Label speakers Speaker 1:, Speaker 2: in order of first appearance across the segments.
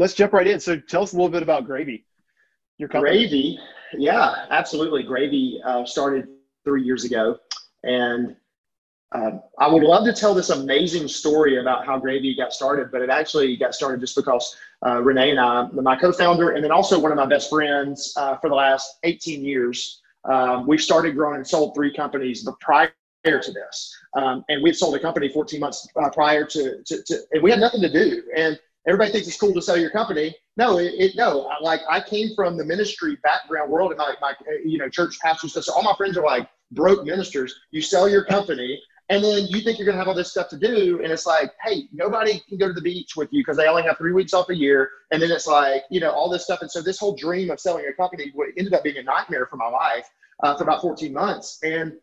Speaker 1: let's jump right in. So tell us a little bit about Gravy.
Speaker 2: Your company. Gravy, yeah, absolutely. Gravy uh, started three years ago, and uh, I would love to tell this amazing story about how Gravy got started, but it actually got started just because uh, Renee and I, my co-founder, and then also one of my best friends uh, for the last 18 years. Um, we've started growing and sold three companies The prior to this, um, and we've sold a company 14 months uh, prior to, to, to, and we had nothing to do. And everybody thinks it's cool to sell your company. No, it, it no. Like I came from the ministry background world, and my, my you know church pastors. So all my friends are like broke ministers. You sell your company and then you think you're to have all this stuff to do. And it's like, hey, nobody can go to the beach with you because they only have three weeks off a year. And then it's like, you know, all this stuff. And so this whole dream of selling a company ended up being a nightmare for my life uh, for about 14 months. And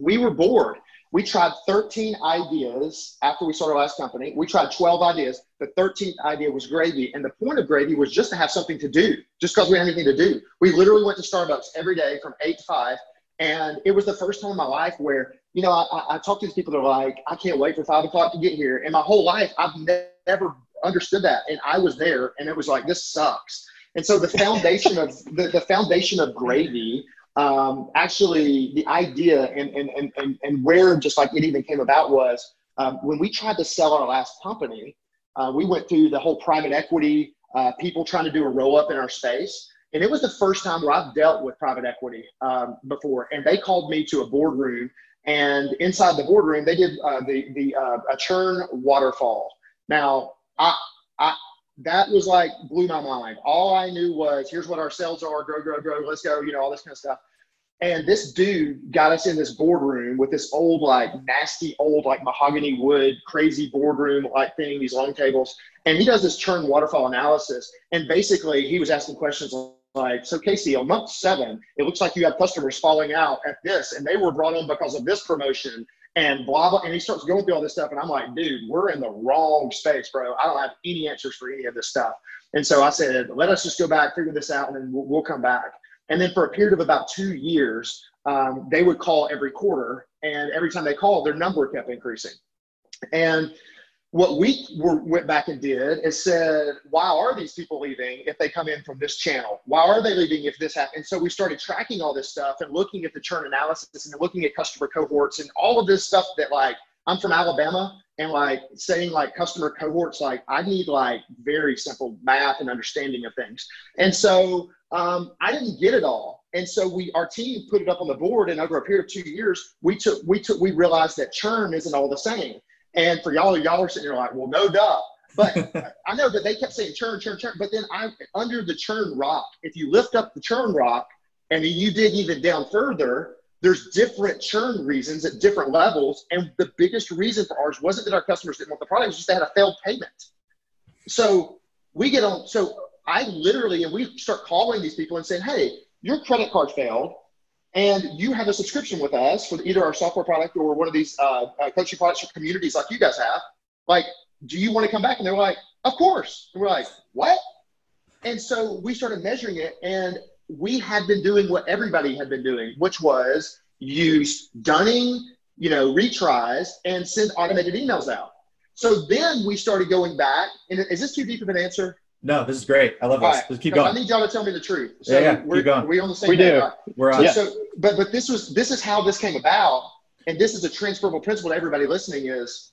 Speaker 2: we were bored. We tried 13 ideas after we started our last company. We tried 12 ideas. The 13th idea was gravy. And the point of gravy was just to have something to do, just because we had anything to do. We literally went to Starbucks every day from 8 to 5. And it was the first time in my life where you know, I, I talk to these people that are like, I can't wait for five o'clock to get here. And my whole life, I've never understood that. And I was there and it was like, this sucks. And so the foundation of the, the foundation of gravy, um, actually the idea and, and, and, and where just like it even came about was um, when we tried to sell our last company, uh, we went through the whole private equity, uh, people trying to do a roll up in our space. And it was the first time where I've dealt with private equity um, before. And they called me to a boardroom and inside the boardroom, they did uh, the the uh, a churn waterfall. Now, I, I that was like blew my mind. All I knew was here's what our sales are, grow, grow, grow, let's go, you know, all this kind of stuff. And this dude got us in this boardroom with this old, like nasty old, like mahogany wood, crazy boardroom like thing, these long tables. And he does this churn waterfall analysis. And basically, he was asking questions like, so Casey, on month seven, it looks like you have customers falling out at this, and they were brought on because of this promotion and blah blah. And he starts going through all this stuff, and I'm like, dude, we're in the wrong space, bro. I don't have any answers for any of this stuff. And so I said, let us just go back, figure this out, and then we'll, we'll come back. And then for a period of about two years, um, they would call every quarter, and every time they called, their number kept increasing. And what we were, went back and did is said, why are these people leaving if they come in from this channel? Why are they leaving if this happens? And so we started tracking all this stuff and looking at the churn analysis and looking at customer cohorts and all of this stuff that like I'm from Alabama and like saying like customer cohorts, like I need like very simple math and understanding of things. And so um, I didn't get it all. And so we, our team put it up on the board and over a period of two years, we took, we took, we realized that churn isn't all the same. And for y'all, y'all are sitting there like, well, no duh. But I know that they kept saying churn, churn, churn. But then I under the churn rock, if you lift up the churn rock and you dig even down further, there's different churn reasons at different levels. And the biggest reason for ours wasn't that our customers didn't want the product, it was just they had a failed payment. So we get on, so I literally, and we start calling these people and saying, hey, your credit card failed and you have a subscription with us for either our software product or one of these uh, uh, coaching products or communities like you guys have, like, do you want to come back? And they're like, of course. And we're like, what? And so we started measuring it, and we had been doing what everybody had been doing, which was use dunning, you know, retries, and send automated emails out. So then we started going back, and is this too deep of an answer?
Speaker 3: No, this is great. I love this.
Speaker 2: Right.
Speaker 3: Let's keep going.
Speaker 2: I need y'all to tell me the truth.
Speaker 3: So yeah, yeah.
Speaker 2: We're,
Speaker 3: keep going.
Speaker 2: Are we on the same
Speaker 1: we
Speaker 2: page?
Speaker 1: do.
Speaker 2: Right.
Speaker 3: We're on.
Speaker 2: So,
Speaker 3: Yeah.
Speaker 2: so, but but this was this is how this came about, and this is a transferable principle to everybody listening. Is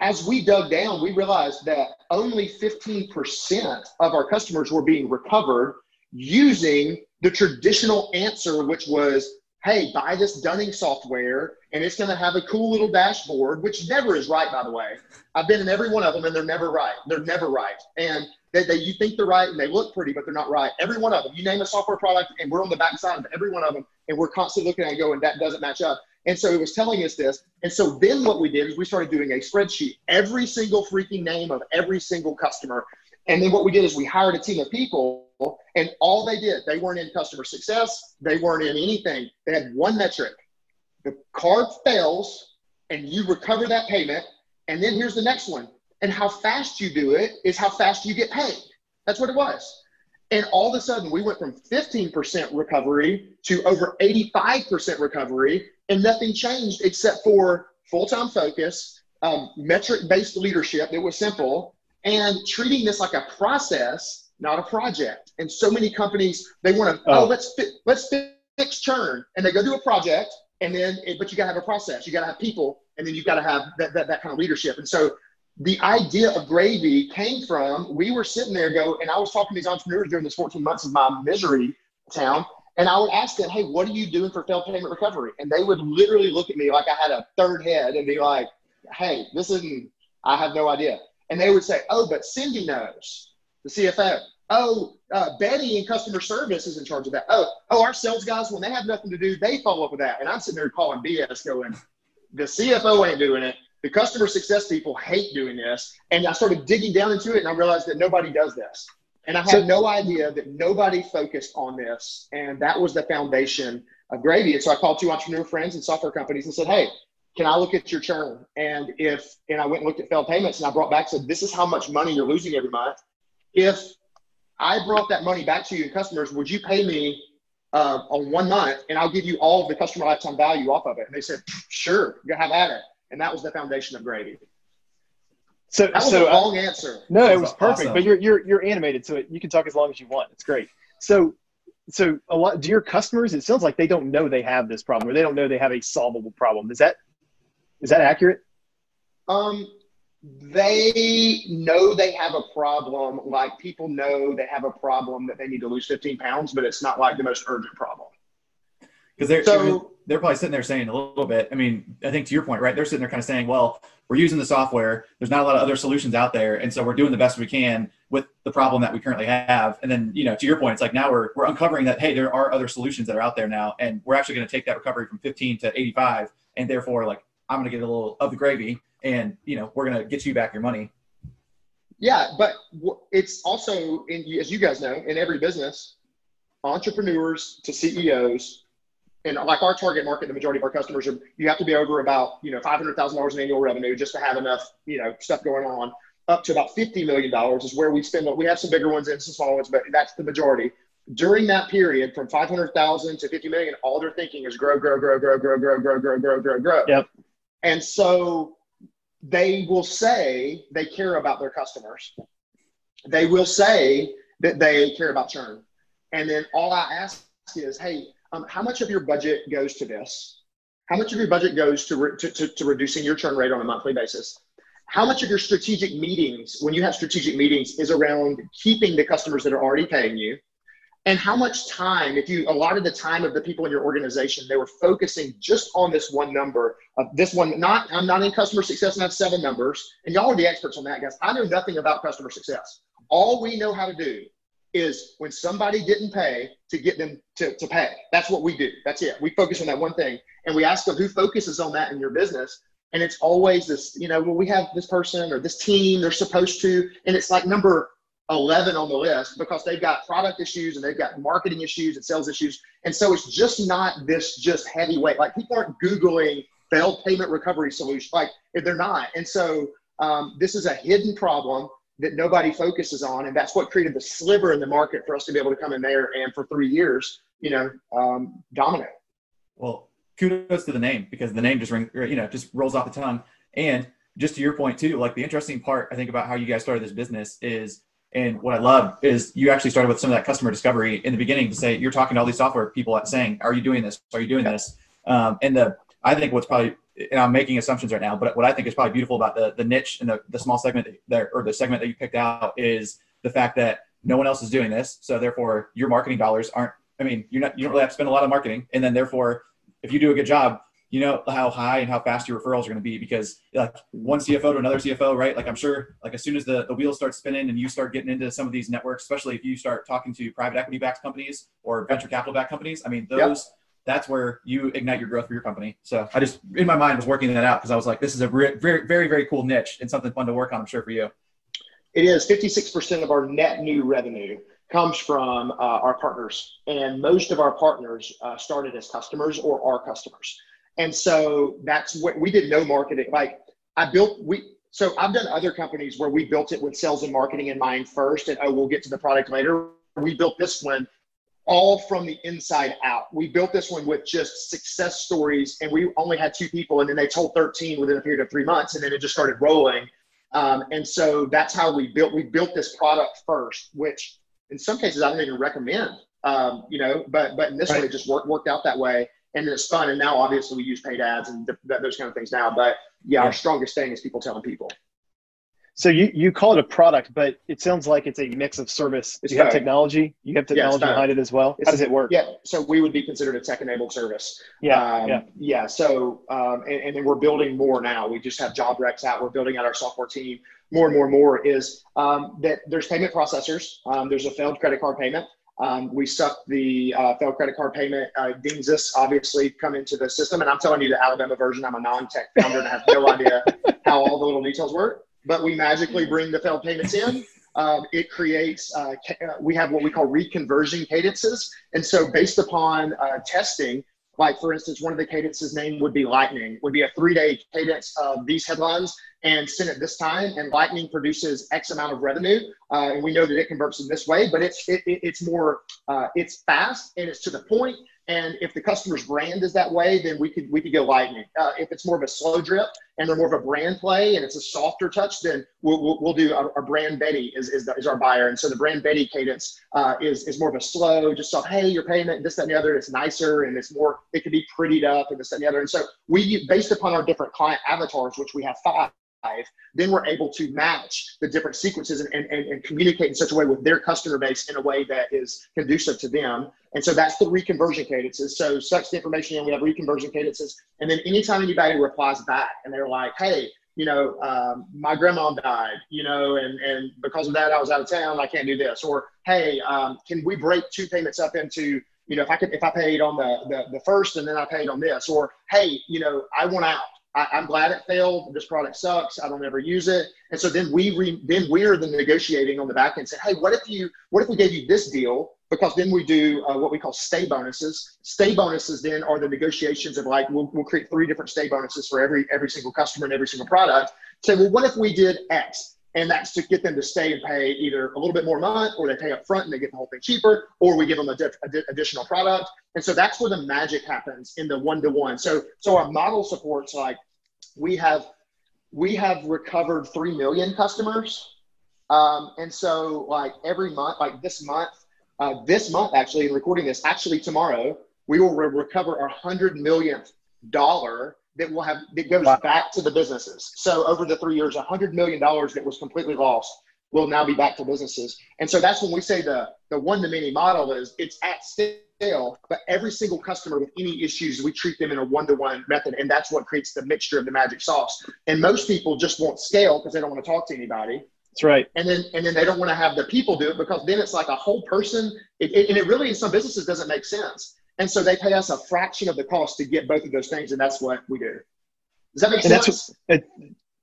Speaker 2: as we dug down, we realized that only 15% of our customers were being recovered using the traditional answer, which was, "Hey, buy this dunning software, and it's going to have a cool little dashboard," which never is right, by the way. I've been in every one of them, and they're never right. They're never right, and they, they, you think they're right and they look pretty, but they're not right. Every one of them. You name a software product, and we're on the backside of every one of them, and we're constantly looking at it going, that doesn't match up. And so it was telling us this. And so then what we did is we started doing a spreadsheet, every single freaking name of every single customer. And then what we did is we hired a team of people, and all they did, they weren't in customer success, they weren't in anything. They had one metric the card fails, and you recover that payment. And then here's the next one and how fast you do it is how fast you get paid. That's what it was. And all of a sudden, we went from 15% recovery to over 85% recovery, and nothing changed except for full time focus, um, metric based leadership. It was simple. and treating this like a process, not a project. And so many companies they want to oh, oh let's fi- let's fix churn, and they go do a project, and then but you got to have a process, you got to have people, and then you've got to have that, that that kind of leadership. And so the idea of gravy came from we were sitting there go and i was talking to these entrepreneurs during this 14 months of my misery town and i would ask them hey what are you doing for failed payment recovery? And they would literally look at me like i had a third head and be like hey this isn't i have no idea. And they would say oh but cindy knows the cfo oh uh, betty in customer service is in charge of that. Oh oh our sales guys when they have nothing to do they follow up with that. And i'm sitting there calling bs going the cfo ain't doing it the customer success people hate doing this. And I started digging down into it and I realized that nobody does this. And I had no idea that nobody focused on this. And that was the foundation of Gravy. And so I called two entrepreneur friends and software companies and said, hey, can I look at your churn? And if, and I went and looked at failed payments and I brought back, said, this is how much money you're losing every month. If I brought that money back to you and customers, would you pay me uh, on one month and I'll give you all of the customer lifetime value off of it? And they said, sure, go have at it and that was the foundation of gravy.
Speaker 1: So
Speaker 2: that was
Speaker 1: so,
Speaker 2: a long uh, answer.
Speaker 1: No, it was perfect. Awesome. But you're you're you're animated, so you can talk as long as you want. It's great. So so a lot do your customers it sounds like they don't know they have this problem or they don't know they have a solvable problem is that is that accurate
Speaker 2: um they know they have a problem like people know they have a problem that they need to lose 15 pounds but it's not like the most urgent problem
Speaker 3: because they're so they're probably sitting there saying a little bit. I mean, I think to your point, right? They're sitting there kind of saying, "Well, we're using the software. There's not a lot of other solutions out there, and so we're doing the best we can with the problem that we currently have." And then, you know, to your point, it's like now we're we're uncovering that hey, there are other solutions that are out there now, and we're actually going to take that recovery from 15 to 85, and therefore, like, I'm going to get a little of the gravy, and you know, we're going to get you back your money.
Speaker 2: Yeah, but it's also, in, as you guys know, in every business, entrepreneurs to CEOs and like our target market, the majority of our customers are, you have to be over about, you know, $500,000 in annual revenue just to have enough, you know, stuff going on up to about $50 million is where we spend. We have some bigger ones and some small ones, but that's the majority. During that period from 500,000 to 50 million, all they're thinking is grow, grow, grow, grow, grow, grow, grow, grow, grow, grow, grow.
Speaker 1: Yep.
Speaker 2: And so they will say they care about their customers. They will say that they care about churn. And then all I ask is, hey, um, how much of your budget goes to this? How much of your budget goes to, re- to, to, to reducing your churn rate on a monthly basis? How much of your strategic meetings, when you have strategic meetings, is around keeping the customers that are already paying you? And how much time, if you, a lot of the time of the people in your organization, they were focusing just on this one number of this one, not, I'm not in customer success and I have seven numbers. And y'all are the experts on that, guys. I know nothing about customer success. All we know how to do is when somebody didn't pay to get them to, to pay. That's what we do. That's it. We focus on that one thing. And we ask them who focuses on that in your business. And it's always this, you know, well, we have this person or this team, they're supposed to, and it's like number 11 on the list because they've got product issues and they've got marketing issues and sales issues. And so it's just not this just heavyweight. Like people aren't Googling failed payment recovery solution. Like they're not. And so um, this is a hidden problem that nobody focuses on, and that's what created the sliver in the market for us to be able to come in there and for three years, you know, um, dominate.
Speaker 3: Well, kudos to the name because the name just ring, you know, just rolls off the tongue. And just to your point too, like the interesting part I think about how you guys started this business is, and what I love is you actually started with some of that customer discovery in the beginning to say you're talking to all these software people saying, "Are you doing this? Are you doing this?" Um, and the I think what's probably and I'm making assumptions right now, but what I think is probably beautiful about the the niche and the, the small segment there or the segment that you picked out is the fact that no one else is doing this. So therefore your marketing dollars aren't, I mean, you're not, you don't really have to spend a lot of marketing. And then therefore, if you do a good job, you know how high and how fast your referrals are going to be because like one CFO to another CFO, right? Like I'm sure like as soon as the, the wheels start spinning and you start getting into some of these networks, especially if you start talking to private equity backed companies or venture capital backed companies, I mean, those, yep that's where you ignite your growth for your company. So I just, in my mind, was working that out because I was like, this is a very, very, very cool niche and something fun to work on, I'm sure, for you.
Speaker 2: It is 56% of our net new revenue comes from uh, our partners. And most of our partners uh, started as customers or are customers. And so that's what we did no marketing. Like I built, we, so I've done other companies where we built it with sales and marketing in mind first, and oh, we'll get to the product later. We built this one all from the inside out. We built this one with just success stories, and we only had two people, and then they told 13 within a period of three months, and then it just started rolling. Um, and so that's how we built we built this product first, which in some cases I don't even recommend. Um, you know, but but in this right. one it just worked worked out that way, and it's fun. And now obviously we use paid ads and th- those kind of things now. But yeah, yeah, our strongest thing is people telling people.
Speaker 1: So you, you call it a product, but it sounds like it's a mix of service. It's you have technology. You have technology behind it as well. How does it work?
Speaker 2: Yeah. So we would be considered a tech-enabled service.
Speaker 1: Yeah. Um, yeah.
Speaker 2: Yeah. So um, and, and, then we're building more now. We just have job recs out. We're building out our software team more and more and more. Is um, that there's payment processors. Um, there's a failed credit card payment. Um, we suck the uh, failed credit card payment. Uh, dings us, obviously, come into the system. And I'm telling you the Alabama version. I'm a non-tech founder and I have no idea how all the little details work but we magically bring the failed payments in. Um, it creates, uh, uh, we have what we call reconversion cadences. And so, based upon uh, testing, like for instance, one of the cadences name would be Lightning, would be a three day cadence of these headlines and send it this time. And Lightning produces X amount of revenue. Uh, and we know that it converts in this way, but it's, it, it's more, uh, it's fast and it's to the point and if the customer's brand is that way, then we could we could go lightning. Uh, if it's more of a slow drip and they're more of a brand play and it's a softer touch, then we'll, we'll, we'll do our, our, brand Betty is, is, the, is, our buyer. And so the brand Betty cadence uh, is, is more of a slow, just soft, hey, you're paying it, this, that, and the other. It's nicer and it's more, it can be prettied up and this, that, and the other. And so we, based upon our different client avatars, which we have five, then we're able to match the different sequences and, and, and, communicate in such a way with their customer base in a way that is conducive to them. And so that's the reconversion cadences. So such the information in, we have reconversion cadences. And then anytime anybody replies back and they're like, hey, you know, um, my grandma died, you know, and, and because of that, I was out of town. I can't do this. Or, hey, um, can we break two payments up into, you know, if I could, if I paid on the, the, the first and then I paid on this, or, hey, you know, I want out I, am glad it failed. This product sucks. I don't ever use it. And so then we re, then we're the negotiating on the back end. Say, hey, what if you what if we gave you this deal? Because then we do uh, what we call stay bonuses. Stay bonuses then are the negotiations of like we'll, we'll create three different stay bonuses for every every single customer and every single product. Say, well, what if we did X? And that's to get them to stay and pay either a little bit more a month or they pay up front and they get the whole thing cheaper or we give them a diff, additional product. And so that's where the magic happens in the one-to-one. So so our model supports like we have we have recovered 3 million customers. Um, and so like every month like this month uh, this month actually in recording this actually tomorrow we will re- recover our 100 millionth dollar that will have that goes wow. back to the businesses. So over the three years, hundred million dollars that was completely lost will now be back to businesses. And so that's when we say the the one to many model is it's at scale, but every single customer with any issues, we treat them in a one to one method, and that's what creates the mixture of the magic sauce. And most people just won't scale because they don't want to talk to anybody.
Speaker 1: That's right.
Speaker 2: And then and then they don't want to have the people do it because then it's like a whole person. It, it, and it really in some businesses doesn't make sense. And so they pay us a fraction of the cost to get both of those things, and that's what we do. Does that make and sense?
Speaker 1: That's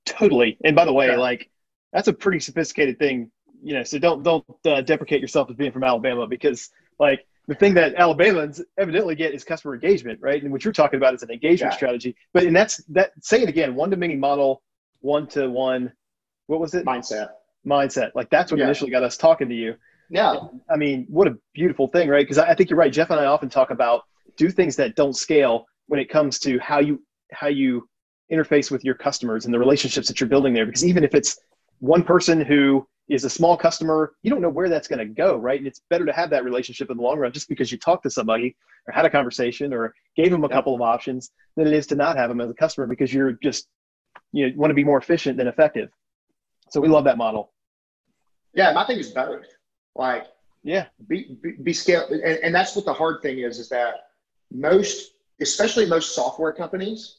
Speaker 1: totally. And by the way, like that's a pretty sophisticated thing, you know. So don't don't uh, deprecate yourself as being from Alabama because like the thing that Alabamans evidently get is customer engagement, right? And what you're talking about is an engagement yeah. strategy. But and that's that. Say it again: one to many model, one to one. What was it?
Speaker 2: Mindset.
Speaker 1: Mindset. Like that's what yeah. initially got us talking to you.
Speaker 2: Yeah.
Speaker 1: I mean, what a beautiful thing, right? Because I think you're right. Jeff and I often talk about do things that don't scale when it comes to how you how you interface with your customers and the relationships that you're building there. Because even if it's one person who is a small customer, you don't know where that's going to go, right? And it's better to have that relationship in the long run just because you talked to somebody or had a conversation or gave them a couple of options than it is to not have them as a customer because you're just you know want to be more efficient than effective. So we love that model.
Speaker 2: Yeah, my thing is both. Like,
Speaker 1: yeah,
Speaker 2: be, be, be scaled. And, and that's what the hard thing is, is that most, especially most software companies,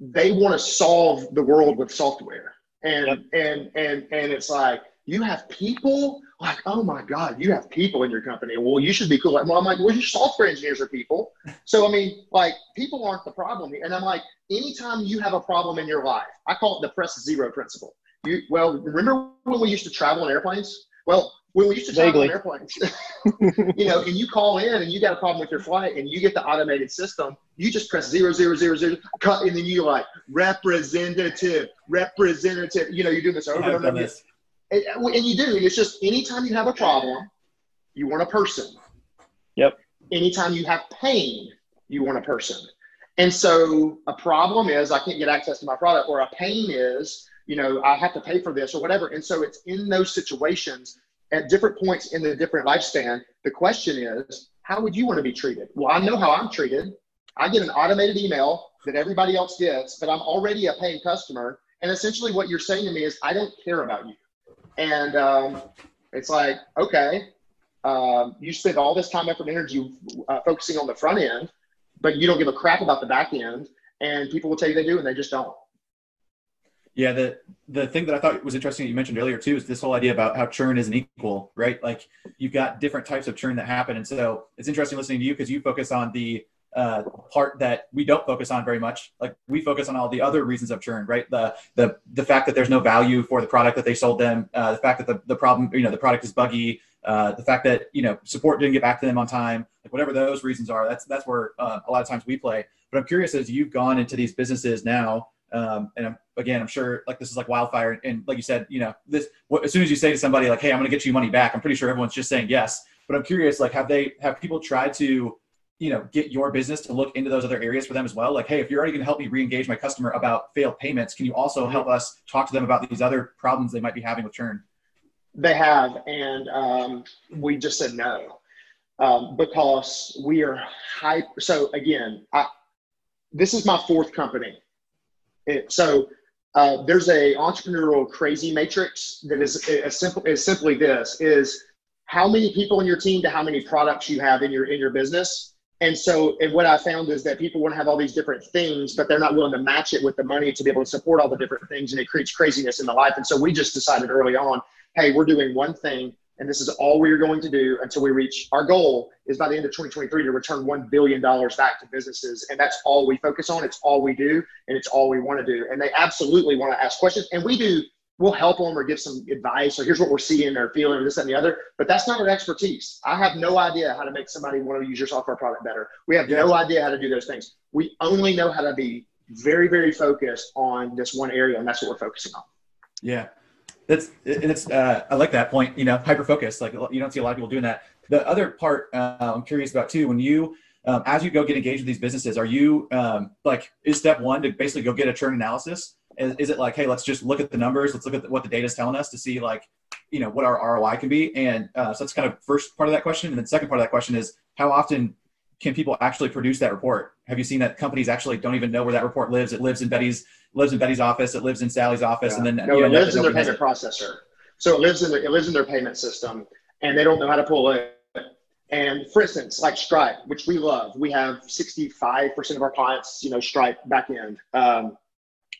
Speaker 2: they want to solve the world with software. And, yep. and, and, and it's like, you have people like, oh my God, you have people in your company. Well, you should be cool. Well, I'm like, well, your software engineers are people. So, I mean, like, people aren't the problem. And I'm like, anytime you have a problem in your life, I call it the press zero principle. You, well, remember when we used to travel in airplanes? Well, when we used to travel on airplanes, you know, and you call in and you got a problem with your flight and you get the automated system, you just press zero, zero, zero, zero, cut, and then you like representative, representative. You know, you're doing this over and over again. And, and you do. And it's just anytime you have a problem, you want a person.
Speaker 1: Yep.
Speaker 2: Anytime you have pain, you want a person. And so a problem is I can't get access to my product, or a pain is you know, I have to pay for this or whatever. And so it's in those situations at different points in the different lifespan. The question is, how would you want to be treated? Well, I know how I'm treated. I get an automated email that everybody else gets, but I'm already a paying customer. And essentially, what you're saying to me is, I don't care about you. And um, it's like, okay, um, you spend all this time, effort, and energy uh, focusing on the front end, but you don't give a crap about the back end. And people will tell you they do, and they just don't.
Speaker 3: Yeah, the the thing that I thought was interesting that you mentioned earlier too is this whole idea about how churn isn't equal, right? Like you've got different types of churn that happen, and so it's interesting listening to you because you focus on the uh, part that we don't focus on very much. Like we focus on all the other reasons of churn, right? The the the fact that there's no value for the product that they sold them, uh, the fact that the, the problem, you know, the product is buggy, uh, the fact that you know support didn't get back to them on time, like whatever those reasons are. That's that's where uh, a lot of times we play. But I'm curious as you've gone into these businesses now um, and I'm, again, I'm sure like this is like wildfire. And like you said, you know, this as soon as you say to somebody like, "Hey, I'm going to get you money back," I'm pretty sure everyone's just saying yes. But I'm curious, like, have they have people tried to, you know, get your business to look into those other areas for them as well? Like, hey, if you're already going to help me re-engage my customer about failed payments, can you also help us talk to them about these other problems they might be having with churn?
Speaker 2: They have, and um, we just said no um, because we are hype. So again, I, this is my fourth company it, so uh, there's a entrepreneurial crazy matrix that is as simple is simply this: is how many people in your team to how many products you have in your in your business. And so, and what I found is that people want to have all these different things, but they're not willing to match it with the money to be able to support all the different things, and it creates craziness in the life. And so, we just decided early on, hey, we're doing one thing and this is all we are going to do until we reach our goal is by the end of 2023 to return $1 billion back to businesses. And that's all we focus on. It's all we do. And it's all we want to do. And they absolutely want to ask questions. And we do, we'll help them or give some advice or here's what we're seeing or feeling or this, that, and the other. But that's not our expertise. I have no idea how to make somebody want to use your software product better. We have no idea how to do those things. We only know how to be very, very focused on this one area. And that's what we're focusing on.
Speaker 3: Yeah that's and it's uh, I like that point. You know, hyper focus. Like you don't see a lot of people doing that. The other part uh, I'm curious about too. When you um, as you go get engaged with these businesses, are you um, like is step one to basically go get a churn analysis? Is, is it like, hey, let's just look at the numbers, let's look at the, what the data is telling us to see like, you know, what our ROI can be, and uh, so that's kind of first part of that question, and then second part of that question is how often can people actually produce that report? Have you seen that companies actually don't even know where that report lives? It lives in Betty's lives in Betty's office. It lives in Sally's office, yeah. and then
Speaker 2: no, you know, it lives in their payment processor. So it lives in the, it lives in their payment system, and they don't know how to pull it. And for instance, like Stripe, which we love, we have 65% of our clients, you know, Stripe backend. Um,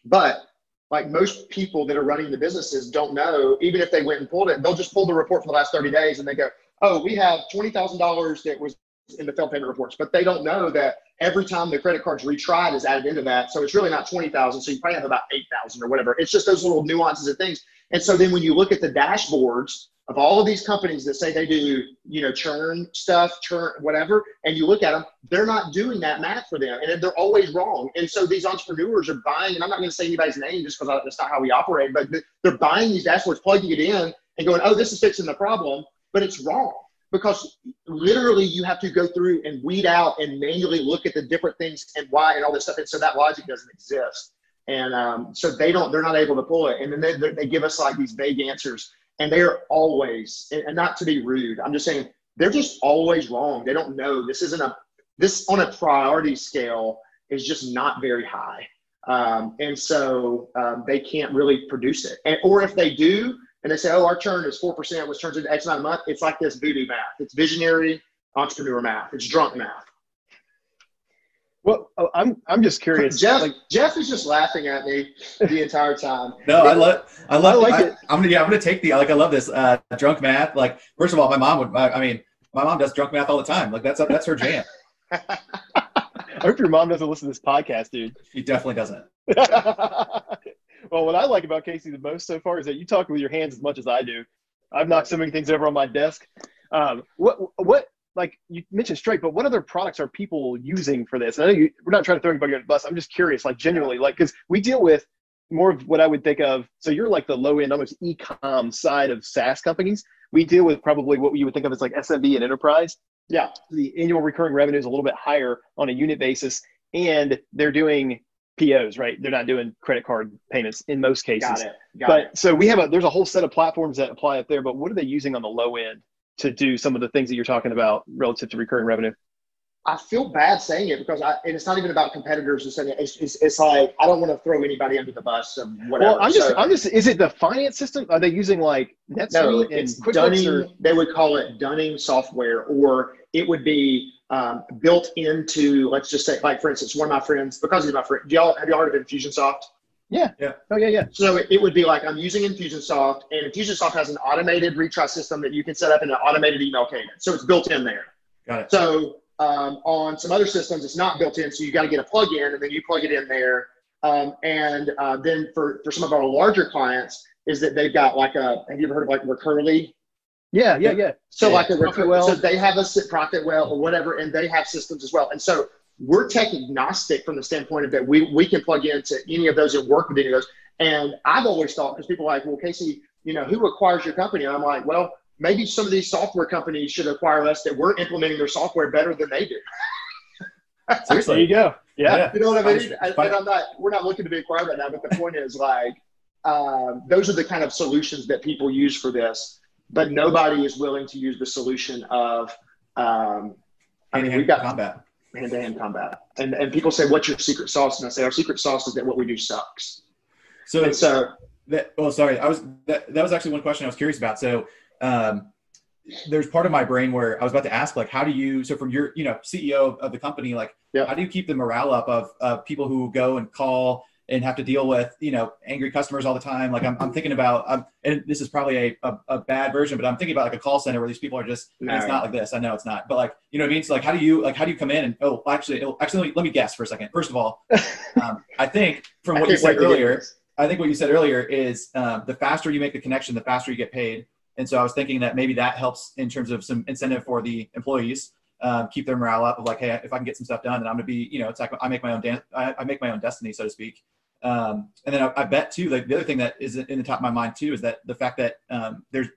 Speaker 2: but like most people that are running the businesses don't know, even if they went and pulled it, they'll just pull the report for the last 30 days and they go, oh, we have $20,000 that was in the failed payment reports, but they don't know that every time the credit card's retried is added into that. So it's really not 20,000. So you probably have about 8,000 or whatever. It's just those little nuances of things. And so then when you look at the dashboards of all of these companies that say they do, you know, churn stuff, churn, whatever, and you look at them, they're not doing that math for them. And they're always wrong. And so these entrepreneurs are buying, and I'm not going to say anybody's name just because that's not how we operate, but they're buying these dashboards, plugging it in and going, oh, this is fixing the problem, but it's wrong because literally you have to go through and weed out and manually look at the different things and why and all this stuff. And so that logic doesn't exist. And um, so they don't, they're not able to pull it. And then they, they give us like these vague answers and they are always, and not to be rude, I'm just saying they're just always wrong. They don't know. This isn't a, this on a priority scale is just not very high. Um, and so um, they can't really produce it. And, or if they do, and they say, oh, our churn is 4%, which turns into X amount a month. It's like this voodoo math. It's visionary entrepreneur math. It's drunk math.
Speaker 1: Well, oh, I'm I'm just curious.
Speaker 2: Jeff like, Jeff is just laughing at me the entire time.
Speaker 3: no, I love I love I like I, it. I'm gonna yeah, I'm gonna take the like I love this uh, drunk math. Like first of all, my mom would I mean my mom does drunk math all the time. Like that's that's her jam.
Speaker 1: I hope your mom doesn't listen to this podcast, dude.
Speaker 3: She definitely doesn't.
Speaker 1: Well, what I like about Casey the most so far is that you talk with your hands as much as I do. I've knocked so many things over on my desk. Um, what what like you mentioned Stripe, but what other products are people using for this? And I know you, we're not trying to throw anybody under the bus. I'm just curious, like genuinely, like because we deal with more of what I would think of. So you're like the low end, almost e-com side of SaaS companies. We deal with probably what you would think of as like SMB and enterprise.
Speaker 2: Yeah,
Speaker 1: the annual recurring revenue is a little bit higher on a unit basis, and they're doing POs, right? They're not doing credit card payments in most cases.
Speaker 2: Got it. Got
Speaker 1: but
Speaker 2: it.
Speaker 1: so we have a there's a whole set of platforms that apply up there. But what are they using on the low end to do some of the things that you're talking about relative to recurring revenue?
Speaker 2: I feel bad saying it because I, and it's not even about competitors and saying. It's, it's, it's like I don't want to throw anybody under the bus of whatever.
Speaker 1: Well, I'm just
Speaker 2: So-
Speaker 1: I'm just is it the finance system? Are they using like NetSuite
Speaker 2: no,
Speaker 1: and
Speaker 2: it's
Speaker 1: QuickBooks
Speaker 2: Dunning.
Speaker 1: or
Speaker 2: They would call it Dunning software, or it would be um, built into. Let's just say, like for instance, one of my friends, because he's my friend. Do y'all have y'all heard of Infusionsoft? Yeah.
Speaker 1: Oh yeah yeah
Speaker 2: So it, it would be like I'm using Infusionsoft, and Infusionsoft has an automated retry system that you can set up in an automated email cadence. So it's built in there.
Speaker 3: Got it.
Speaker 2: So um, on some other systems, it's not built in, so you got to get a plug-in, and then you plug it in there. Um, and uh, then for for some of our larger clients, is that they've got like a. Have you ever heard of like Recurly?
Speaker 1: Yeah yeah yeah
Speaker 2: So
Speaker 3: Yeah.
Speaker 2: like a recur-
Speaker 1: Profitwell.
Speaker 2: so they have a sit Profitwell or whatever, and they have systems as well. And so we're tech agnostic from the standpoint of that we we can plug into any of those and work with any of those. And I've always thought because people are like, well, Casey, you know, who acquires your company? And I'm like, well, maybe some of these software companies should acquire us that we're implementing their software better than they do.
Speaker 1: Seriously, there you go yeah,
Speaker 3: Yeah.
Speaker 2: You know what I mean?
Speaker 3: Fine.
Speaker 2: And, and I'm not. We're not looking to be acquired right now, but the point is like, um, those are the kind of solutions that people use for this. But nobody is willing to use the solution of. Um, I mean, we've got
Speaker 3: combat.
Speaker 2: hand-to-hand combat, and and people say, "What's your secret sauce?" And I say, "Our secret sauce is that what we do sucks."
Speaker 3: So,
Speaker 2: And so,
Speaker 3: that, oh, sorry. I was that, that was actually one question I was curious about. So, um, there's part of my brain where I was about to ask, like, how do you? So, from your, you know, CEO of the company, like,
Speaker 2: Yeah.
Speaker 3: how do you keep the morale up of of people who go and call and have to deal with, you know, angry customers all the time? Like, I'm, I'm thinking about, um, and this is probably a, a, a bad version, but I'm thinking about like a call center where these people are just, it's
Speaker 2: No.
Speaker 3: not like this. I know it's not, but like, you know what I mean? So, like, how do you, like, how do you come in and, oh, actually, oh, actually, let me, let me guess for a second. First of all, um, I think from what you said earlier. I think what you said earlier is um, the faster you make the connection, the faster you get paid. And so I was thinking that maybe that helps in terms of some incentive for the employees, um, keep their morale up of like, hey, if I can get some stuff done, then I'm gonna be, you know, it's like I make my own dan- I, I make my own destiny, so to speak. Um, and then I, I bet too, like the other thing that is in the top of my mind too is that the fact that um, there's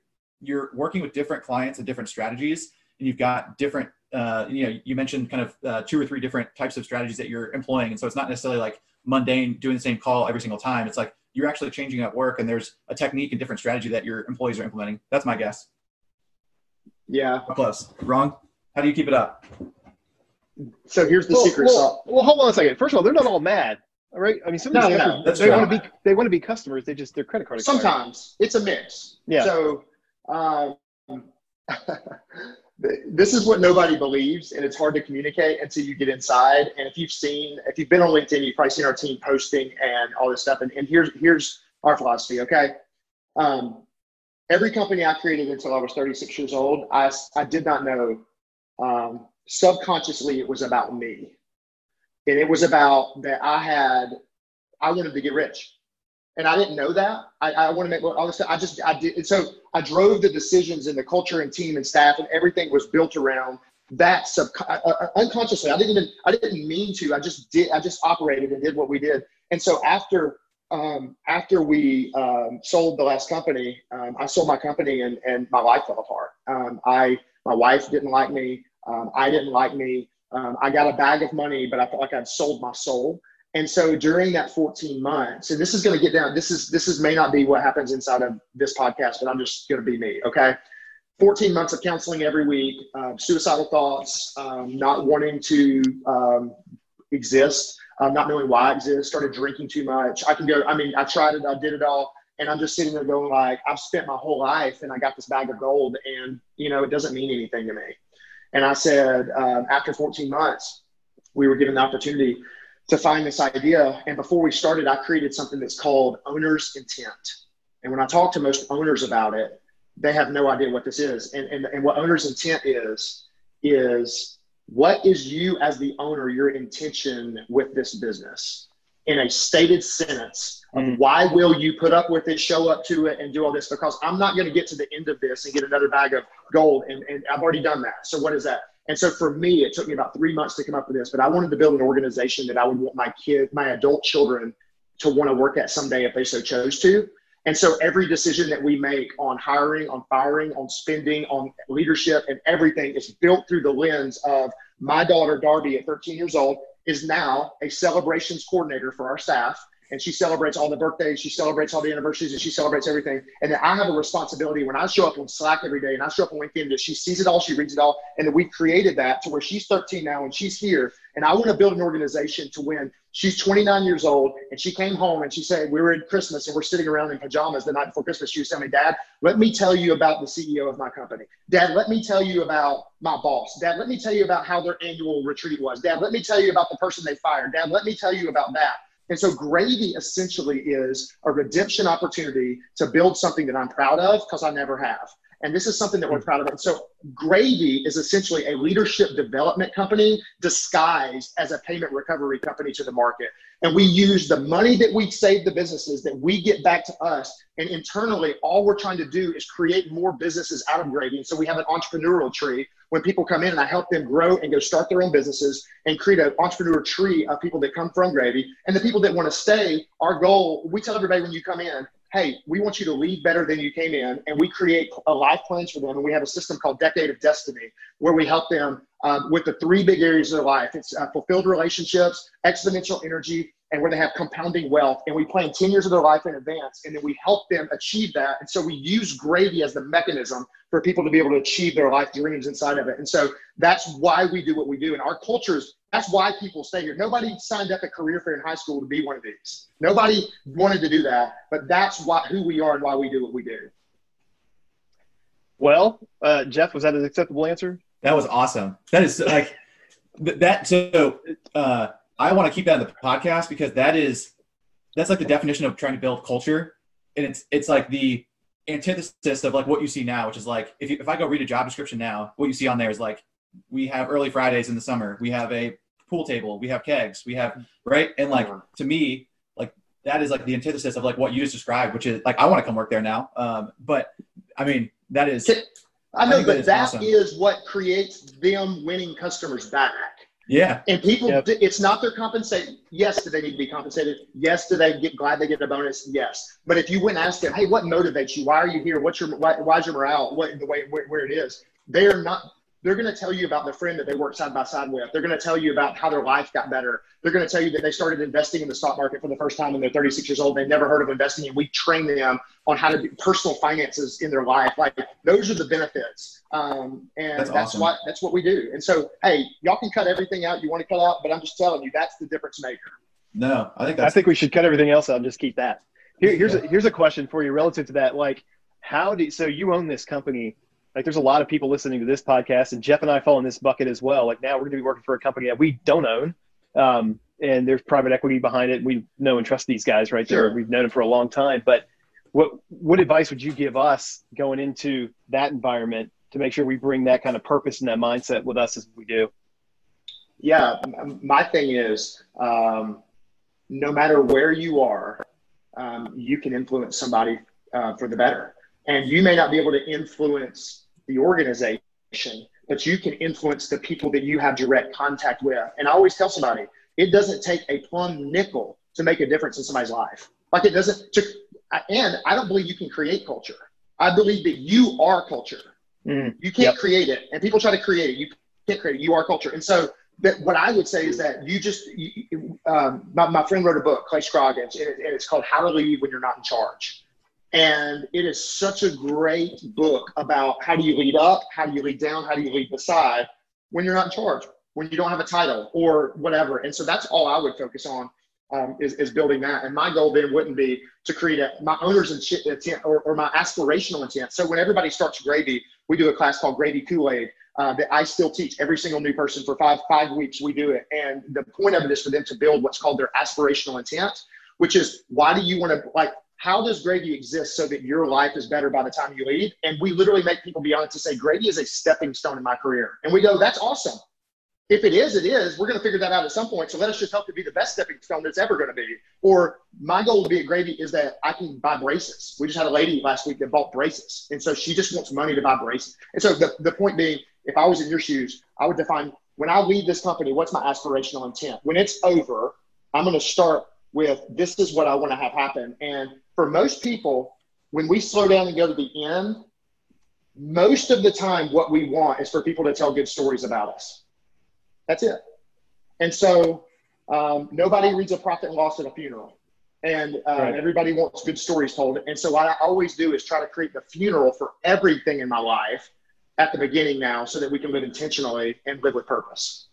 Speaker 3: you're working with different clients and different strategies, and you've got different, uh, you know, you mentioned kind of uh, two or three different types of strategies that you're employing, and so it's not necessarily like mundane doing the same call every single time. It's like you're actually changing up work, and there's a technique and different strategy that your employees are implementing. That's my guess.
Speaker 2: Yeah.
Speaker 3: How close? Wrong? How do you keep it up?
Speaker 2: So here's the
Speaker 1: well,
Speaker 2: secret
Speaker 1: well,
Speaker 2: sauce.
Speaker 1: well, hold on a second. First of all, they're not all mad. All right. I mean, some
Speaker 2: No, no,
Speaker 1: they
Speaker 3: true.
Speaker 1: want to be they want to be customers. They just their credit card.
Speaker 2: Sometimes it's a mix.
Speaker 1: Yeah.
Speaker 2: So um, this is what nobody believes, and it's hard to communicate until you get inside. And if you've seen, if you've been on LinkedIn, you've probably seen our team posting and all this stuff. And, and here's here's our philosophy. Okay. Um, every company I created until I was 36 years old, I I did not know. Um, subconsciously, it was about me, and it was about that I had. I wanted to get rich and I didn't know that. I, I want to make all this. stuff. I just I did. And so I drove the decisions and the culture and team and staff and everything was built around that sub uh, uh, unconsciously. I didn't even I didn't mean to. I just did. I just operated and did what we did. And so after um, after we um, sold the last company, um, I sold my company and and my life fell apart. Um, I my wife didn't like me. Um, I didn't like me. Um, I got a bag of money, but I felt like I'd sold my soul. And so during that 14 months, and this is going to get down, this is this is may not be what happens inside of this podcast, but I'm just going to be me. Okay. 14 months of counseling every week, uh, suicidal thoughts, um, not wanting to um, exist, um, not knowing why I exist, started drinking too much. I can go, I mean, I tried it, I did it all. And I'm just sitting there going like, I've spent my whole life and I got this bag of gold and, you know, it doesn't mean anything to me. And I said, um, after 14 months, we were given the opportunity to find this idea. And before we started, I created something that's called owner's intent. And when I talk to most owners about it, they have no idea what this is. And, and, and what owner's intent is, is what is you as the owner, your intention with this business in a stated sentence of
Speaker 1: Mm.
Speaker 2: why will you put up with it, show up to it, and do all this? Because I'm not going to get to the end of this and get another bag of gold. And, and I've already done that. So what is that? And so for me, it took me about three months to come up with this, but I wanted to build an organization that I would want my kid, my adult children to want to work at someday if they so chose to. And so every decision that we make on hiring, on firing, on spending, on leadership and everything is built through the lens of my daughter, Darby, at 13 years old, is now a celebrations coordinator for our staff and she celebrates all the birthdays, she celebrates all the anniversaries, and she celebrates everything. And then I have a responsibility when I show up on Slack every day and I show up on LinkedIn that she sees it all, she reads it all, and that we've created that to where she's 13 now and she's here. And I want to build an organization to when she's 29 years old and she came home and she said, We were at Christmas and we're sitting around in pajamas the night before Christmas. She was telling me, Dad, let me tell you about the CEO of my company. Dad, let me tell you about my boss. Dad, let me tell you about how their annual retreat was. Dad, let me tell you about the person they fired. Dad, let me tell you about that. And so gravy essentially is a redemption opportunity to build something that I'm proud of because I never have. And this is something that we're hmm. proud of. And so Gravy is essentially a leadership development company disguised as a payment recovery company to the market. And we use the money that we save the businesses that we get back to us. And internally, all we're trying to do is create more businesses out of Gravy. And so we have an entrepreneurial tree when people come in and I help them grow and go start their own businesses and create an entrepreneur tree of people that come from Gravy. And the people that want to stay, our goal, we tell everybody when you come in, hey, we want you to leave better than you came in. And we create a life plans for them. And we have a system called Decade of Destiny where we help them um, with the three big areas of their life. It's uh, fulfilled relationships, exponential energy, and where they have compounding wealth. And we plan 10 years of their life in advance. And then we help them achieve that. And so we use gravy as the mechanism for people to be able to achieve their life dreams inside of it. And so that's why we do what we do. And our cultures, that's why people stay here. Nobody signed up at career fair in high school to be one of these. Nobody wanted to do that, but that's why who we are and why we do what we do.
Speaker 1: Well, uh, Jeff, was that an acceptable answer?
Speaker 3: That was awesome. That is like that. So uh, I want to keep that in the podcast because that is that's like the definition of trying to build culture, and it's it's like the antithesis of like what you see now, which is like if you, if I go read a job description now, what you see on there is like we have early Fridays in the summer, we have a pool table, we have kegs, we have right, and like to me, like that is like the antithesis of like what you just described, which is like I want to come work there now. Um, but I mean that is.
Speaker 2: I know, I but that, that awesome. is what creates them winning customers back.
Speaker 3: Yeah.
Speaker 2: And people, yep. it's not their compensation. Yes, do they need to be compensated? Yes, do they get glad they get a bonus? Yes. But if you went and asked them, hey, what motivates you? Why are you here? What's your why, why's your morale? What the way where, where it is? They are not they're going to tell you about the friend that they work side by side with. They're going to tell you about how their life got better. They're going to tell you that they started investing in the stock market for the first time when they're 36 years old. They never heard of investing, and we train them on how to do personal finances in their life. Like those are the benefits, um, and that's, that's awesome. what that's what we do. And so, hey, y'all can cut everything out you want to cut out, but I'm just telling you that's the difference maker.
Speaker 3: No, I think
Speaker 1: I think we should cut everything else out and just keep that. Here, here's a, here's a question for you relative to that. Like, how do so you own this company? Like there's a lot of people listening to this podcast and jeff and i fall in this bucket as well. Like now we're going to be working for a company that we don't own um, and there's private equity behind it. We know and trust these guys right there. We've known them for a long time. But what what advice would you give us going into that environment to make sure we bring that kind of purpose and that mindset with us as we do?
Speaker 2: Yeah my thing is um, no matter where you are um, you can influence somebody uh, for the better and you may not be able to influence the organization, but you can influence the people that you have direct contact with. And I always tell somebody, it doesn't take a plum nickel to make a difference in somebody's life. Like it doesn't. To, and I don't believe you can create culture. I believe that you are culture. Mm, you can't yep. create it, and people try to create it. You can't create it. You are culture. And so, that what I would say is that you just. You, um, my, my friend wrote a book, Clay Scroggins, and, it, and it's called "How to Lead When You're Not in Charge." And it is such a great book about how do you lead up, how do you lead down, how do you lead beside when you're not in charge, when you don't have a title or whatever. And so that's all I would focus on um, is, is building that. And my goal then wouldn't be to create a, my owner's intent or, or my aspirational intent. So when everybody starts Gravy, we do a class called Gravy Kool-Aid uh, that I still teach every single new person for five, five weeks. We do it. And the point of it is for them to build what's called their aspirational intent, which is why do you want to like how does gravy exist so that your life is better by the time you leave? And we literally make people be honest to say, gravy is a stepping stone in my career. And we go, that's awesome. If it is, it is. We're going to figure that out at some point. So let us just help it be the best stepping stone that's ever going to be. Or my goal to be at Gravy is that I can buy braces. We just had a lady last week that bought braces. And so she just wants money to buy braces. And so the, the point being, if I was in your shoes, I would define when I leave this company, what's my aspirational intent? When it's over, I'm going to start with this is what I want to have happen. And for most people, when we slow down and go to the end, most of the time, what we want is for people to tell good stories about us. That's it. And so um, nobody reads a profit and loss at a funeral. And uh, right. everybody wants good stories told. And so what I always do is try to create the funeral for everything in my life at the beginning now so that we can live intentionally and live with purpose.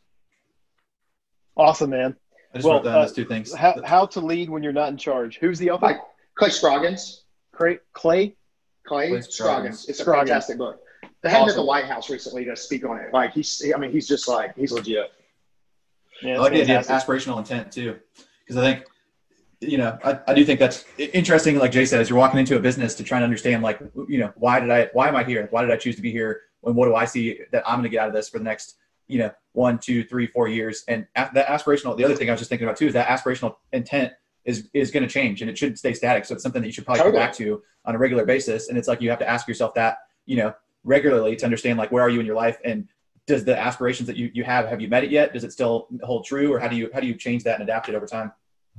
Speaker 1: Awesome, man.
Speaker 3: I just well, wrote down uh, those two things.
Speaker 1: How, how to lead when you're not in charge. Who's the author?
Speaker 2: Clay Scroggins.
Speaker 1: Clay? Clay,
Speaker 2: Clay Scroggins. It's a Scroggins. fantastic book. They had awesome. him at the White House recently to speak on it. Like he's, I mean, he's just like he's legit.
Speaker 3: Yeah, I like the idea of aspirational intent too, because I think, you know, I, I do think that's interesting. Like Jay said, as you're walking into a business to try and understand, like, you know, why did I, why am I here? Why did I choose to be here? And what do I see that I'm going to get out of this for the next, you know, one, two, three, four years? And that aspirational. The other thing I was just thinking about too is that aspirational intent is is going to change and it should stay static. So it's something that you should probably totally. come back to on a regular basis. And it's like you have to ask yourself that, you know, regularly to understand like where are you in your life and does the aspirations that you, you have have you met it yet does it still hold true or how do you how do you change that and adapt it over time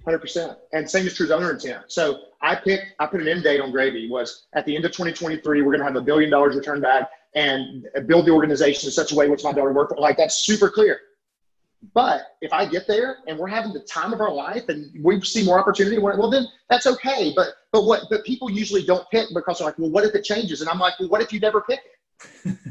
Speaker 2: 100% and same is true as owner intent so i picked i put an end date on gravy was at the end of 2023 we're going to have a billion dollars return back and build the organization in such a way which my daughter worked for like that's super clear but if i get there and we're having the time of our life and we see more opportunity well then that's okay but but what but people usually don't pick because they're like well what if it changes and i'm like well what if you never pick it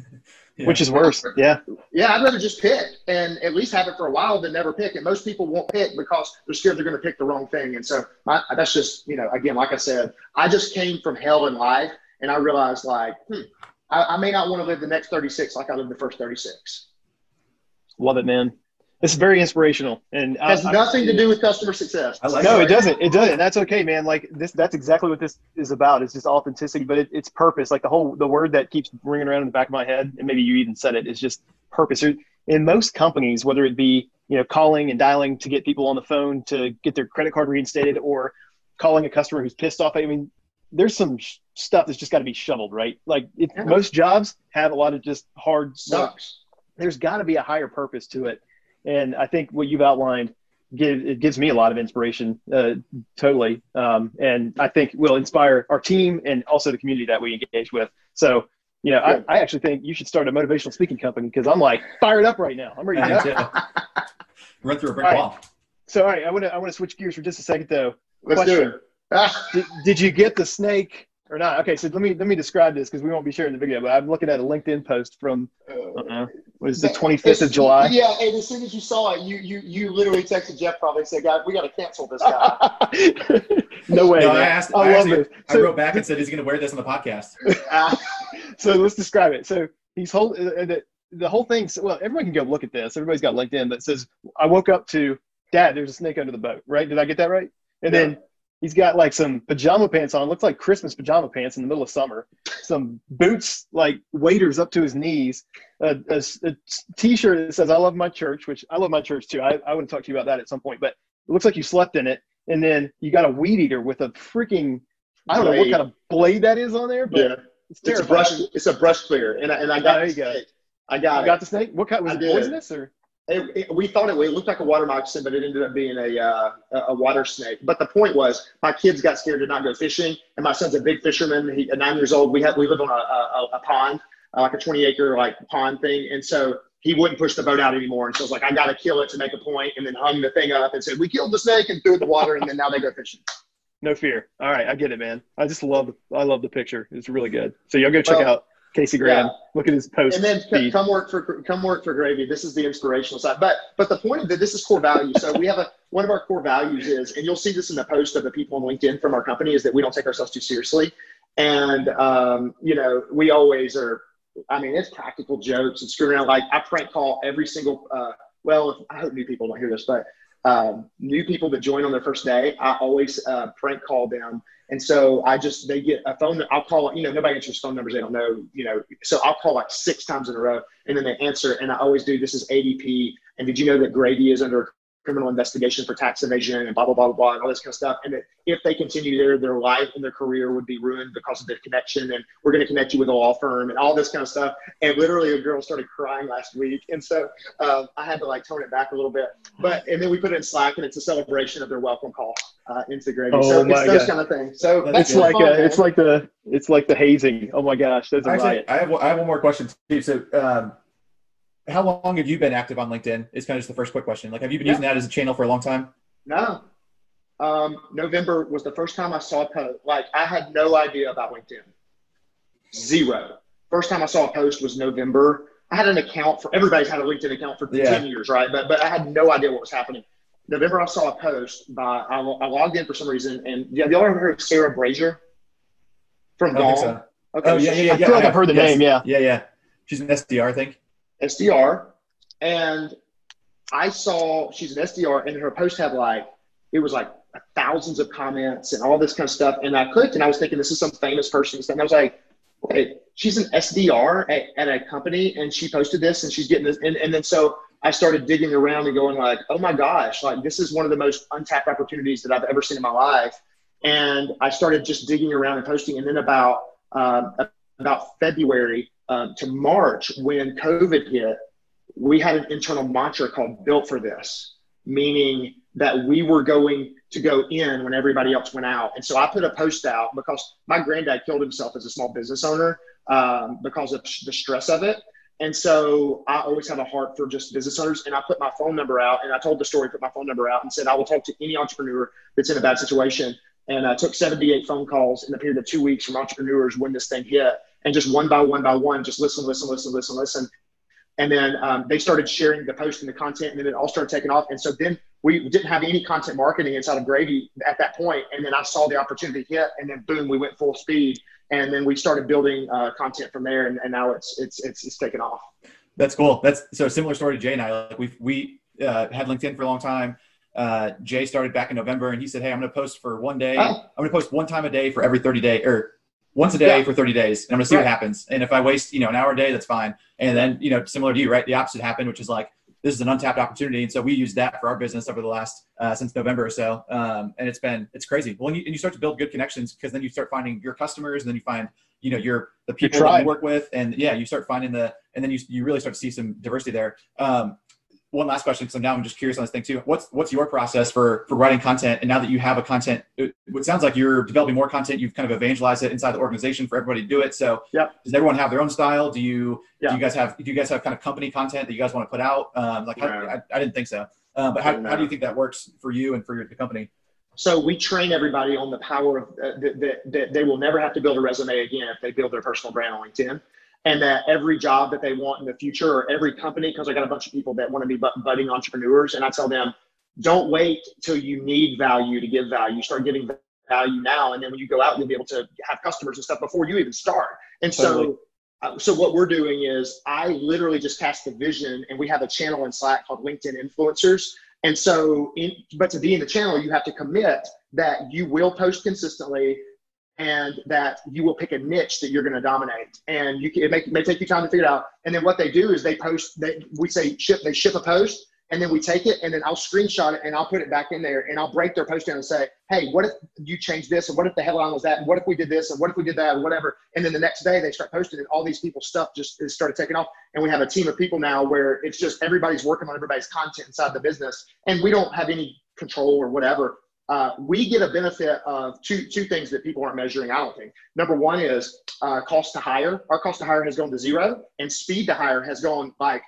Speaker 1: Yeah. Which is worse. Yeah.
Speaker 2: Yeah, I'd rather just pick and at least have it for a while than never pick. And most people won't pick because they're scared they're going to pick the wrong thing. And so my, that's just, you know, again, like I said, I just came from hell in life and I realized like, hmm, I, I may not want to live the next 36 like I lived the first 36.
Speaker 1: Love it, man. It's very inspirational and
Speaker 2: has I, nothing I, to do with customer success.
Speaker 1: Like no, it doesn't. It doesn't. That's okay, man. Like this, that's exactly what this is about. It's just authenticity, but it, it's purpose. Like the whole, the word that keeps ringing around in the back of my head, and maybe you even said it, is just purpose. In most companies, whether it be you know calling and dialing to get people on the phone to get their credit card reinstated, or calling a customer who's pissed off. I mean, there's some sh- stuff that's just got to be shoveled, right? Like it, yeah. most jobs have a lot of just hard
Speaker 2: sucks.
Speaker 1: There's got to be a higher purpose to it and I think what you've outlined give, it gives me a lot of inspiration, uh, totally. Um, and I think will inspire our team and also the community that we engage with. So, you know, I, I actually think you should start a motivational speaking company because I'm like fired up right now. I'm ready to
Speaker 3: go. Run through a brick wall.
Speaker 1: So, all right, I want to I want to switch gears for just a second though.
Speaker 2: Let's Question. do
Speaker 1: it. did, did you get the snake or not. Okay, so let me let me describe this because we won't be sharing the video. But I'm looking at a LinkedIn post from uh, what is the 25th of July?
Speaker 2: Yeah, and as soon as you saw it, you you you literally texted Jeff probably said, "God, we got to cancel this guy."
Speaker 1: no way.
Speaker 3: No, I asked. I, I love actually, So, I wrote back and said he's going to wear this on the podcast.
Speaker 1: so let's describe it. So he's whole uh, the, the whole thing. Well, everyone can go look at this. Everybody's got LinkedIn, but says, "I woke up to Dad. There's a snake under the boat." Right? Did I get that right? And yeah. then He's got like some pajama pants on, looks like Christmas pajama pants in the middle of summer. Some boots, like waders up to his knees. A a, a t-shirt that says "I love my church," which I love my church too. I, I want to talk to you about that at some point. But it looks like you slept in it, and then you got a weed eater with a freaking I don't blade. know what kind of blade that is on there, but yeah.
Speaker 2: it's, it's a brush. It's a brush clear, and I, and I got.
Speaker 1: Oh, there you go.
Speaker 2: I got.
Speaker 1: You got the snake. What kind was it? Poisonous or?
Speaker 2: It, it, we thought it, it looked like a water moccasin, but it ended up being a, uh, a water snake. But the point was, my kids got scared to not go fishing, and my son's a big fisherman. He, at nine years old, we have we live on a, a, a pond, uh, like a 20 acre like pond thing, and so he wouldn't push the boat out anymore. And so I was like, I got to kill it to make a point, and then hung the thing up and said, we killed the snake and threw it in the water, and then now they go fishing.
Speaker 1: No fear. All right, I get it, man. I just love I love the picture. It's really good. So y'all go check well, out Casey Graham. Yeah. Look at his post.
Speaker 2: And then feed. come work for come work for Gravy. This is the inspirational side. But but the point of that this is core value. So we have a one of our core values is, and you'll see this in the post of the people on LinkedIn from our company, is that we don't take ourselves too seriously. And um, you know, we always are. I mean, it's practical jokes and screwing around. Like I prank call every single. Uh, well, I hope new people don't hear this, but um, new people that join on their first day, I always uh, prank call them and so I just, they get a phone, I'll call, you know, nobody answers phone numbers they don't know, you know, so I'll call like six times in a row and then they answer. And I always do, this is ADP. And did you know that Gravy is under criminal investigation for tax evasion and blah, blah, blah, blah, blah and all this kind of stuff. And that if they continue there, their life and their career would be ruined because of their connection. And we're going to connect you with a law firm and all this kind of stuff. And literally a girl started crying last week. And so um, I had to like tone it back a little bit. But, and then we put it in Slack and it's a celebration of their welcome call uh, into Gravy. Oh so my it's those God. kind of things. So
Speaker 1: it's like fun, a, it's like the, it's like the hazing. Oh my gosh. That's
Speaker 3: Actually, I have, I have one more question too. So, um, how long have you been active on LinkedIn? Is kind of just the first quick question. Like, have you been yeah. using that as a channel for a long time?
Speaker 2: No. Um, November was the first time I saw a post. Like, I had no idea about LinkedIn. Zero. First time I saw a post was November. I had an account for everybody's had a LinkedIn account for yeah. 10 years, right? But but I had no idea what was happening. November, I saw a post by I, I logged in for some reason, and yeah, you all ever heard of Sarah Brazier from Gong?
Speaker 3: So. Okay, oh yeah, yeah, yeah.
Speaker 1: I feel like I've heard the yes. name. Yeah,
Speaker 3: yeah, yeah. She's an SDR, I think.
Speaker 2: SDR, and I saw she's an SDR, and her post had like it was like thousands of comments and all this kind of stuff. And I clicked, and I was thinking this is some famous person, and I was like, okay, she's an SDR at, at a company, and she posted this, and she's getting this, and, and then so I started digging around and going like, oh my gosh, like this is one of the most untapped opportunities that I've ever seen in my life. And I started just digging around and posting. And then about um, about February um, to March, when COVID hit, we had an internal mantra called "Built for This," meaning that we were going to go in when everybody else went out. And so I put a post out because my granddad killed himself as a small business owner um, because of the stress of it. And so I always have a heart for just business owners. And I put my phone number out and I told the story, put my phone number out and said, I will talk to any entrepreneur that's in a bad situation. And I took 78 phone calls in the period of two weeks from entrepreneurs when this thing hit. And just one by one by one, just listen, listen, listen, listen, listen. And then um, they started sharing the post and the content, and then it all started taking off. And so then we didn't have any content marketing inside of Gravy at that point. And then I saw the opportunity hit, and then boom, we went full speed and then we started building uh, content from there, and, and now it's it's it's it's taken off.
Speaker 3: That's cool. That's so similar story to Jay and I. Like we we uh, had LinkedIn for a long time. Uh, Jay started back in November, and he said, "Hey, I'm going to post for one day. Oh. I'm going to post one time a day for every 30 day or once a day yeah. for 30 days, and I'm going to see right. what happens. And if I waste you know an hour a day, that's fine. And then you know similar to you, right? The opposite happened, which is like this is an untapped opportunity. And so we use that for our business over the last uh, since November or so. Um, and it's been it's crazy. Well, and you, and you start to build good connections because then you start finding your customers, and then you find you know your the people that you work with, and yeah, you start finding the and then you you really start to see some diversity there. Um, one last question because now I'm just curious on this thing too. What's what's your process for for writing content? And now that you have a content, it, it sounds like you're developing more content. You've kind of evangelized it inside the organization for everybody to do it. So
Speaker 2: yeah,
Speaker 3: does everyone have their own style? Do you do you guys have do you guys have kind of company content that you guys want to put out? Um, like how, I, I, didn't think so. Uh, but how, how do you think that works for you and for your, the company?
Speaker 2: So we train everybody on the power of uh, that, that they will never have to build a resume again if they build their personal brand on LinkedIn and that every job that they want in the future or every company, because I got a bunch of people that want to be budding entrepreneurs, and I tell them, don't wait till you need value to give value. Start giving value now, and then when you go out, you'll be able to have customers and stuff before you even start. And totally. so, uh, so what we're doing is I literally just cast the vision, and we have a channel in Slack called LinkedIn Influencers. And so, in, but to be in the channel, you have to commit that you will post consistently and that you will pick a niche that you're going to dominate. And you can, it may, may take you time to figure it out. And then what they do is they post, they, we say ship, they ship a post and then we take it and then I'll screenshot it and I'll put it back in there and I'll break their post down and say, hey, what if you changed this? And what if the headline was that? And what if we did this? And what if we did that? And whatever. And then the next day they start posting and all these people's stuff just started taking off. And we have a team of people now where it's just everybody's working on everybody's content inside the business and we don't have any control or whatever uh, we get a benefit of two two things that people aren't measuring. I don't think. Number one is uh, cost to hire. Our cost to hire has gone to zero, and speed to hire has gone like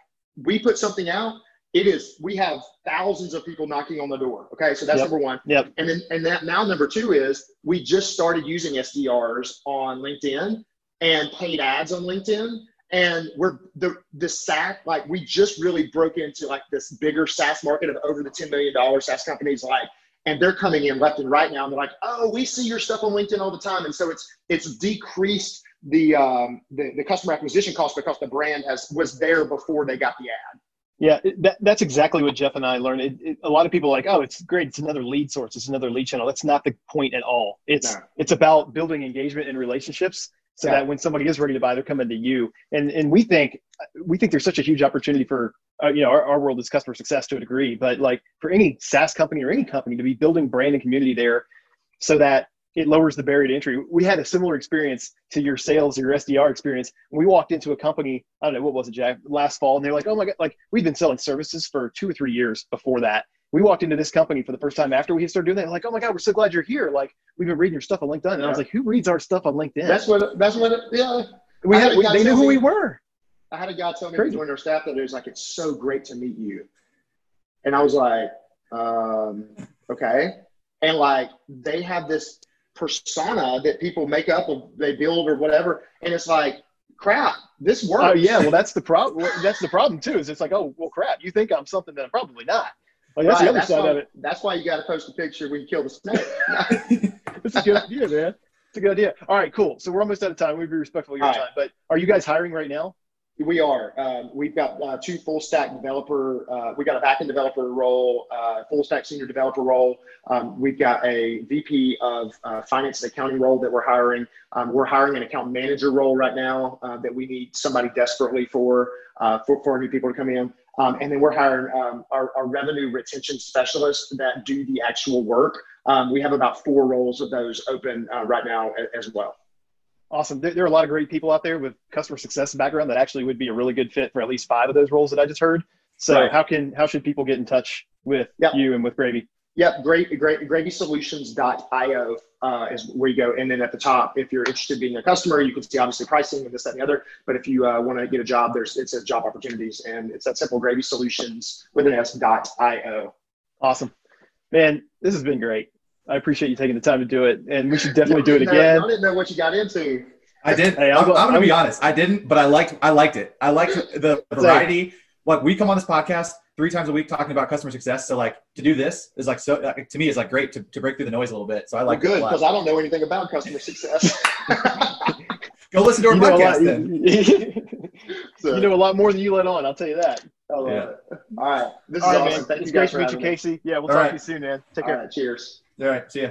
Speaker 2: we put something out. It is we have thousands of people knocking on the door. Okay, so that's
Speaker 1: yep.
Speaker 2: number one.
Speaker 1: Yep.
Speaker 2: And then and that now number two is we just started using SDRs on LinkedIn and paid ads on LinkedIn and we're the the SaaS like we just really broke into like this bigger SaaS market of over the ten million dollar SaaS companies like and they're coming in left and right now and they're like oh we see your stuff on linkedin all the time. And so it's it's decreased the um, the, the customer acquisition cost because the brand has was there before they got the ad.
Speaker 1: Yeah that, that's exactly what jeff and i learned. It, it, a lot of people are like oh it's great it's another lead source it's another lead channel. That's not the point at all. It's no. it's about building engagement and relationships so yeah. that when somebody is ready to buy they're coming to you and and we think we think there's such a huge opportunity for uh, you know, our, our world is customer success to a degree, but like for any SaaS company or any company to be building brand and community there so that it lowers the barrier to entry. We had a similar experience to your sales or your SDR experience. we walked into a company, I don't know, what was it, Jack, last fall, and they're like, oh my God, like we've been selling services for two or three years before that. We walked into this company for the first time after we started doing that. Like, oh my God, we're so glad you're here. Like, we've been reading your stuff on LinkedIn. And yeah. I was like, who reads our stuff on LinkedIn?
Speaker 2: That's what, that's what, yeah.
Speaker 1: We had, we, they knew who we were
Speaker 2: I had a guy tell me Crazy. joined our staff that it was like, it's so great to meet you. And I was like, um, okay. And like, they have this persona that people make up or they build or whatever. And it's like, crap, this works.
Speaker 1: Oh yeah. Well, that's the problem. That's the problem too, is it's like, oh, well, crap, you think I'm something that I'm probably not. Like that's right, the other
Speaker 2: that's
Speaker 1: side
Speaker 2: why,
Speaker 1: of it.
Speaker 2: That's why you got to post a picture when you kill the snake.
Speaker 1: that's a good idea, man. It's a good idea. All right, cool. So we're almost out of time. We'd be respectful of your All time. Right. But are you guys hiring right now?
Speaker 2: We are. Um, we've got uh, two full stack developer. Uh, we got a backend developer role, uh, full stack senior developer role. Um, we've got a VP of uh, finance and accounting role that we're hiring. Um, we're hiring an account manager role right now uh, that we need somebody desperately for, uh, for for new people to come in. Um, and then we're hiring um, our, our, revenue retention specialists that do the actual work. Um, we have about four roles of those open uh, right now as well.
Speaker 1: Awesome. There, there, are a lot of great people out there with customer success background that actually would be a really good fit for at least five of those roles that I just heard. So right. how can how should people get in touch with yep. you and with Gravy?
Speaker 2: Yep, great, great, gravysolutions.io uh, is where you go. And then at the top, if you're interested in being a customer, you can see obviously pricing and this, that, and the other. But if you uh, want to get a job, there's it says job opportunities, and it's that simple gravy solutions with an S dot io.
Speaker 1: Awesome, man. This has been great. I appreciate you taking the time to do it, and we should definitely do it again.
Speaker 2: I didn't know what you got into.
Speaker 3: I did. Hey, I'm, I'm, I'm going to be honest. I didn't, but I liked. I liked it. I liked the variety. Like we come on this podcast three times a week talking about customer success. So like to do this is like so to me is like great to, to break through the noise a little bit. So I like
Speaker 2: well, good because I don't know anything about customer success.
Speaker 3: Go listen to our you podcast then.
Speaker 1: so, you know a lot more than you let on. I'll tell you that.
Speaker 2: yeah. All right. This All is right, awesome. Man.
Speaker 1: Thank it's great to meet you, Casey. Yeah, we'll All talk right. to you soon, man. Take care.
Speaker 2: cheers.
Speaker 3: All right. See ya.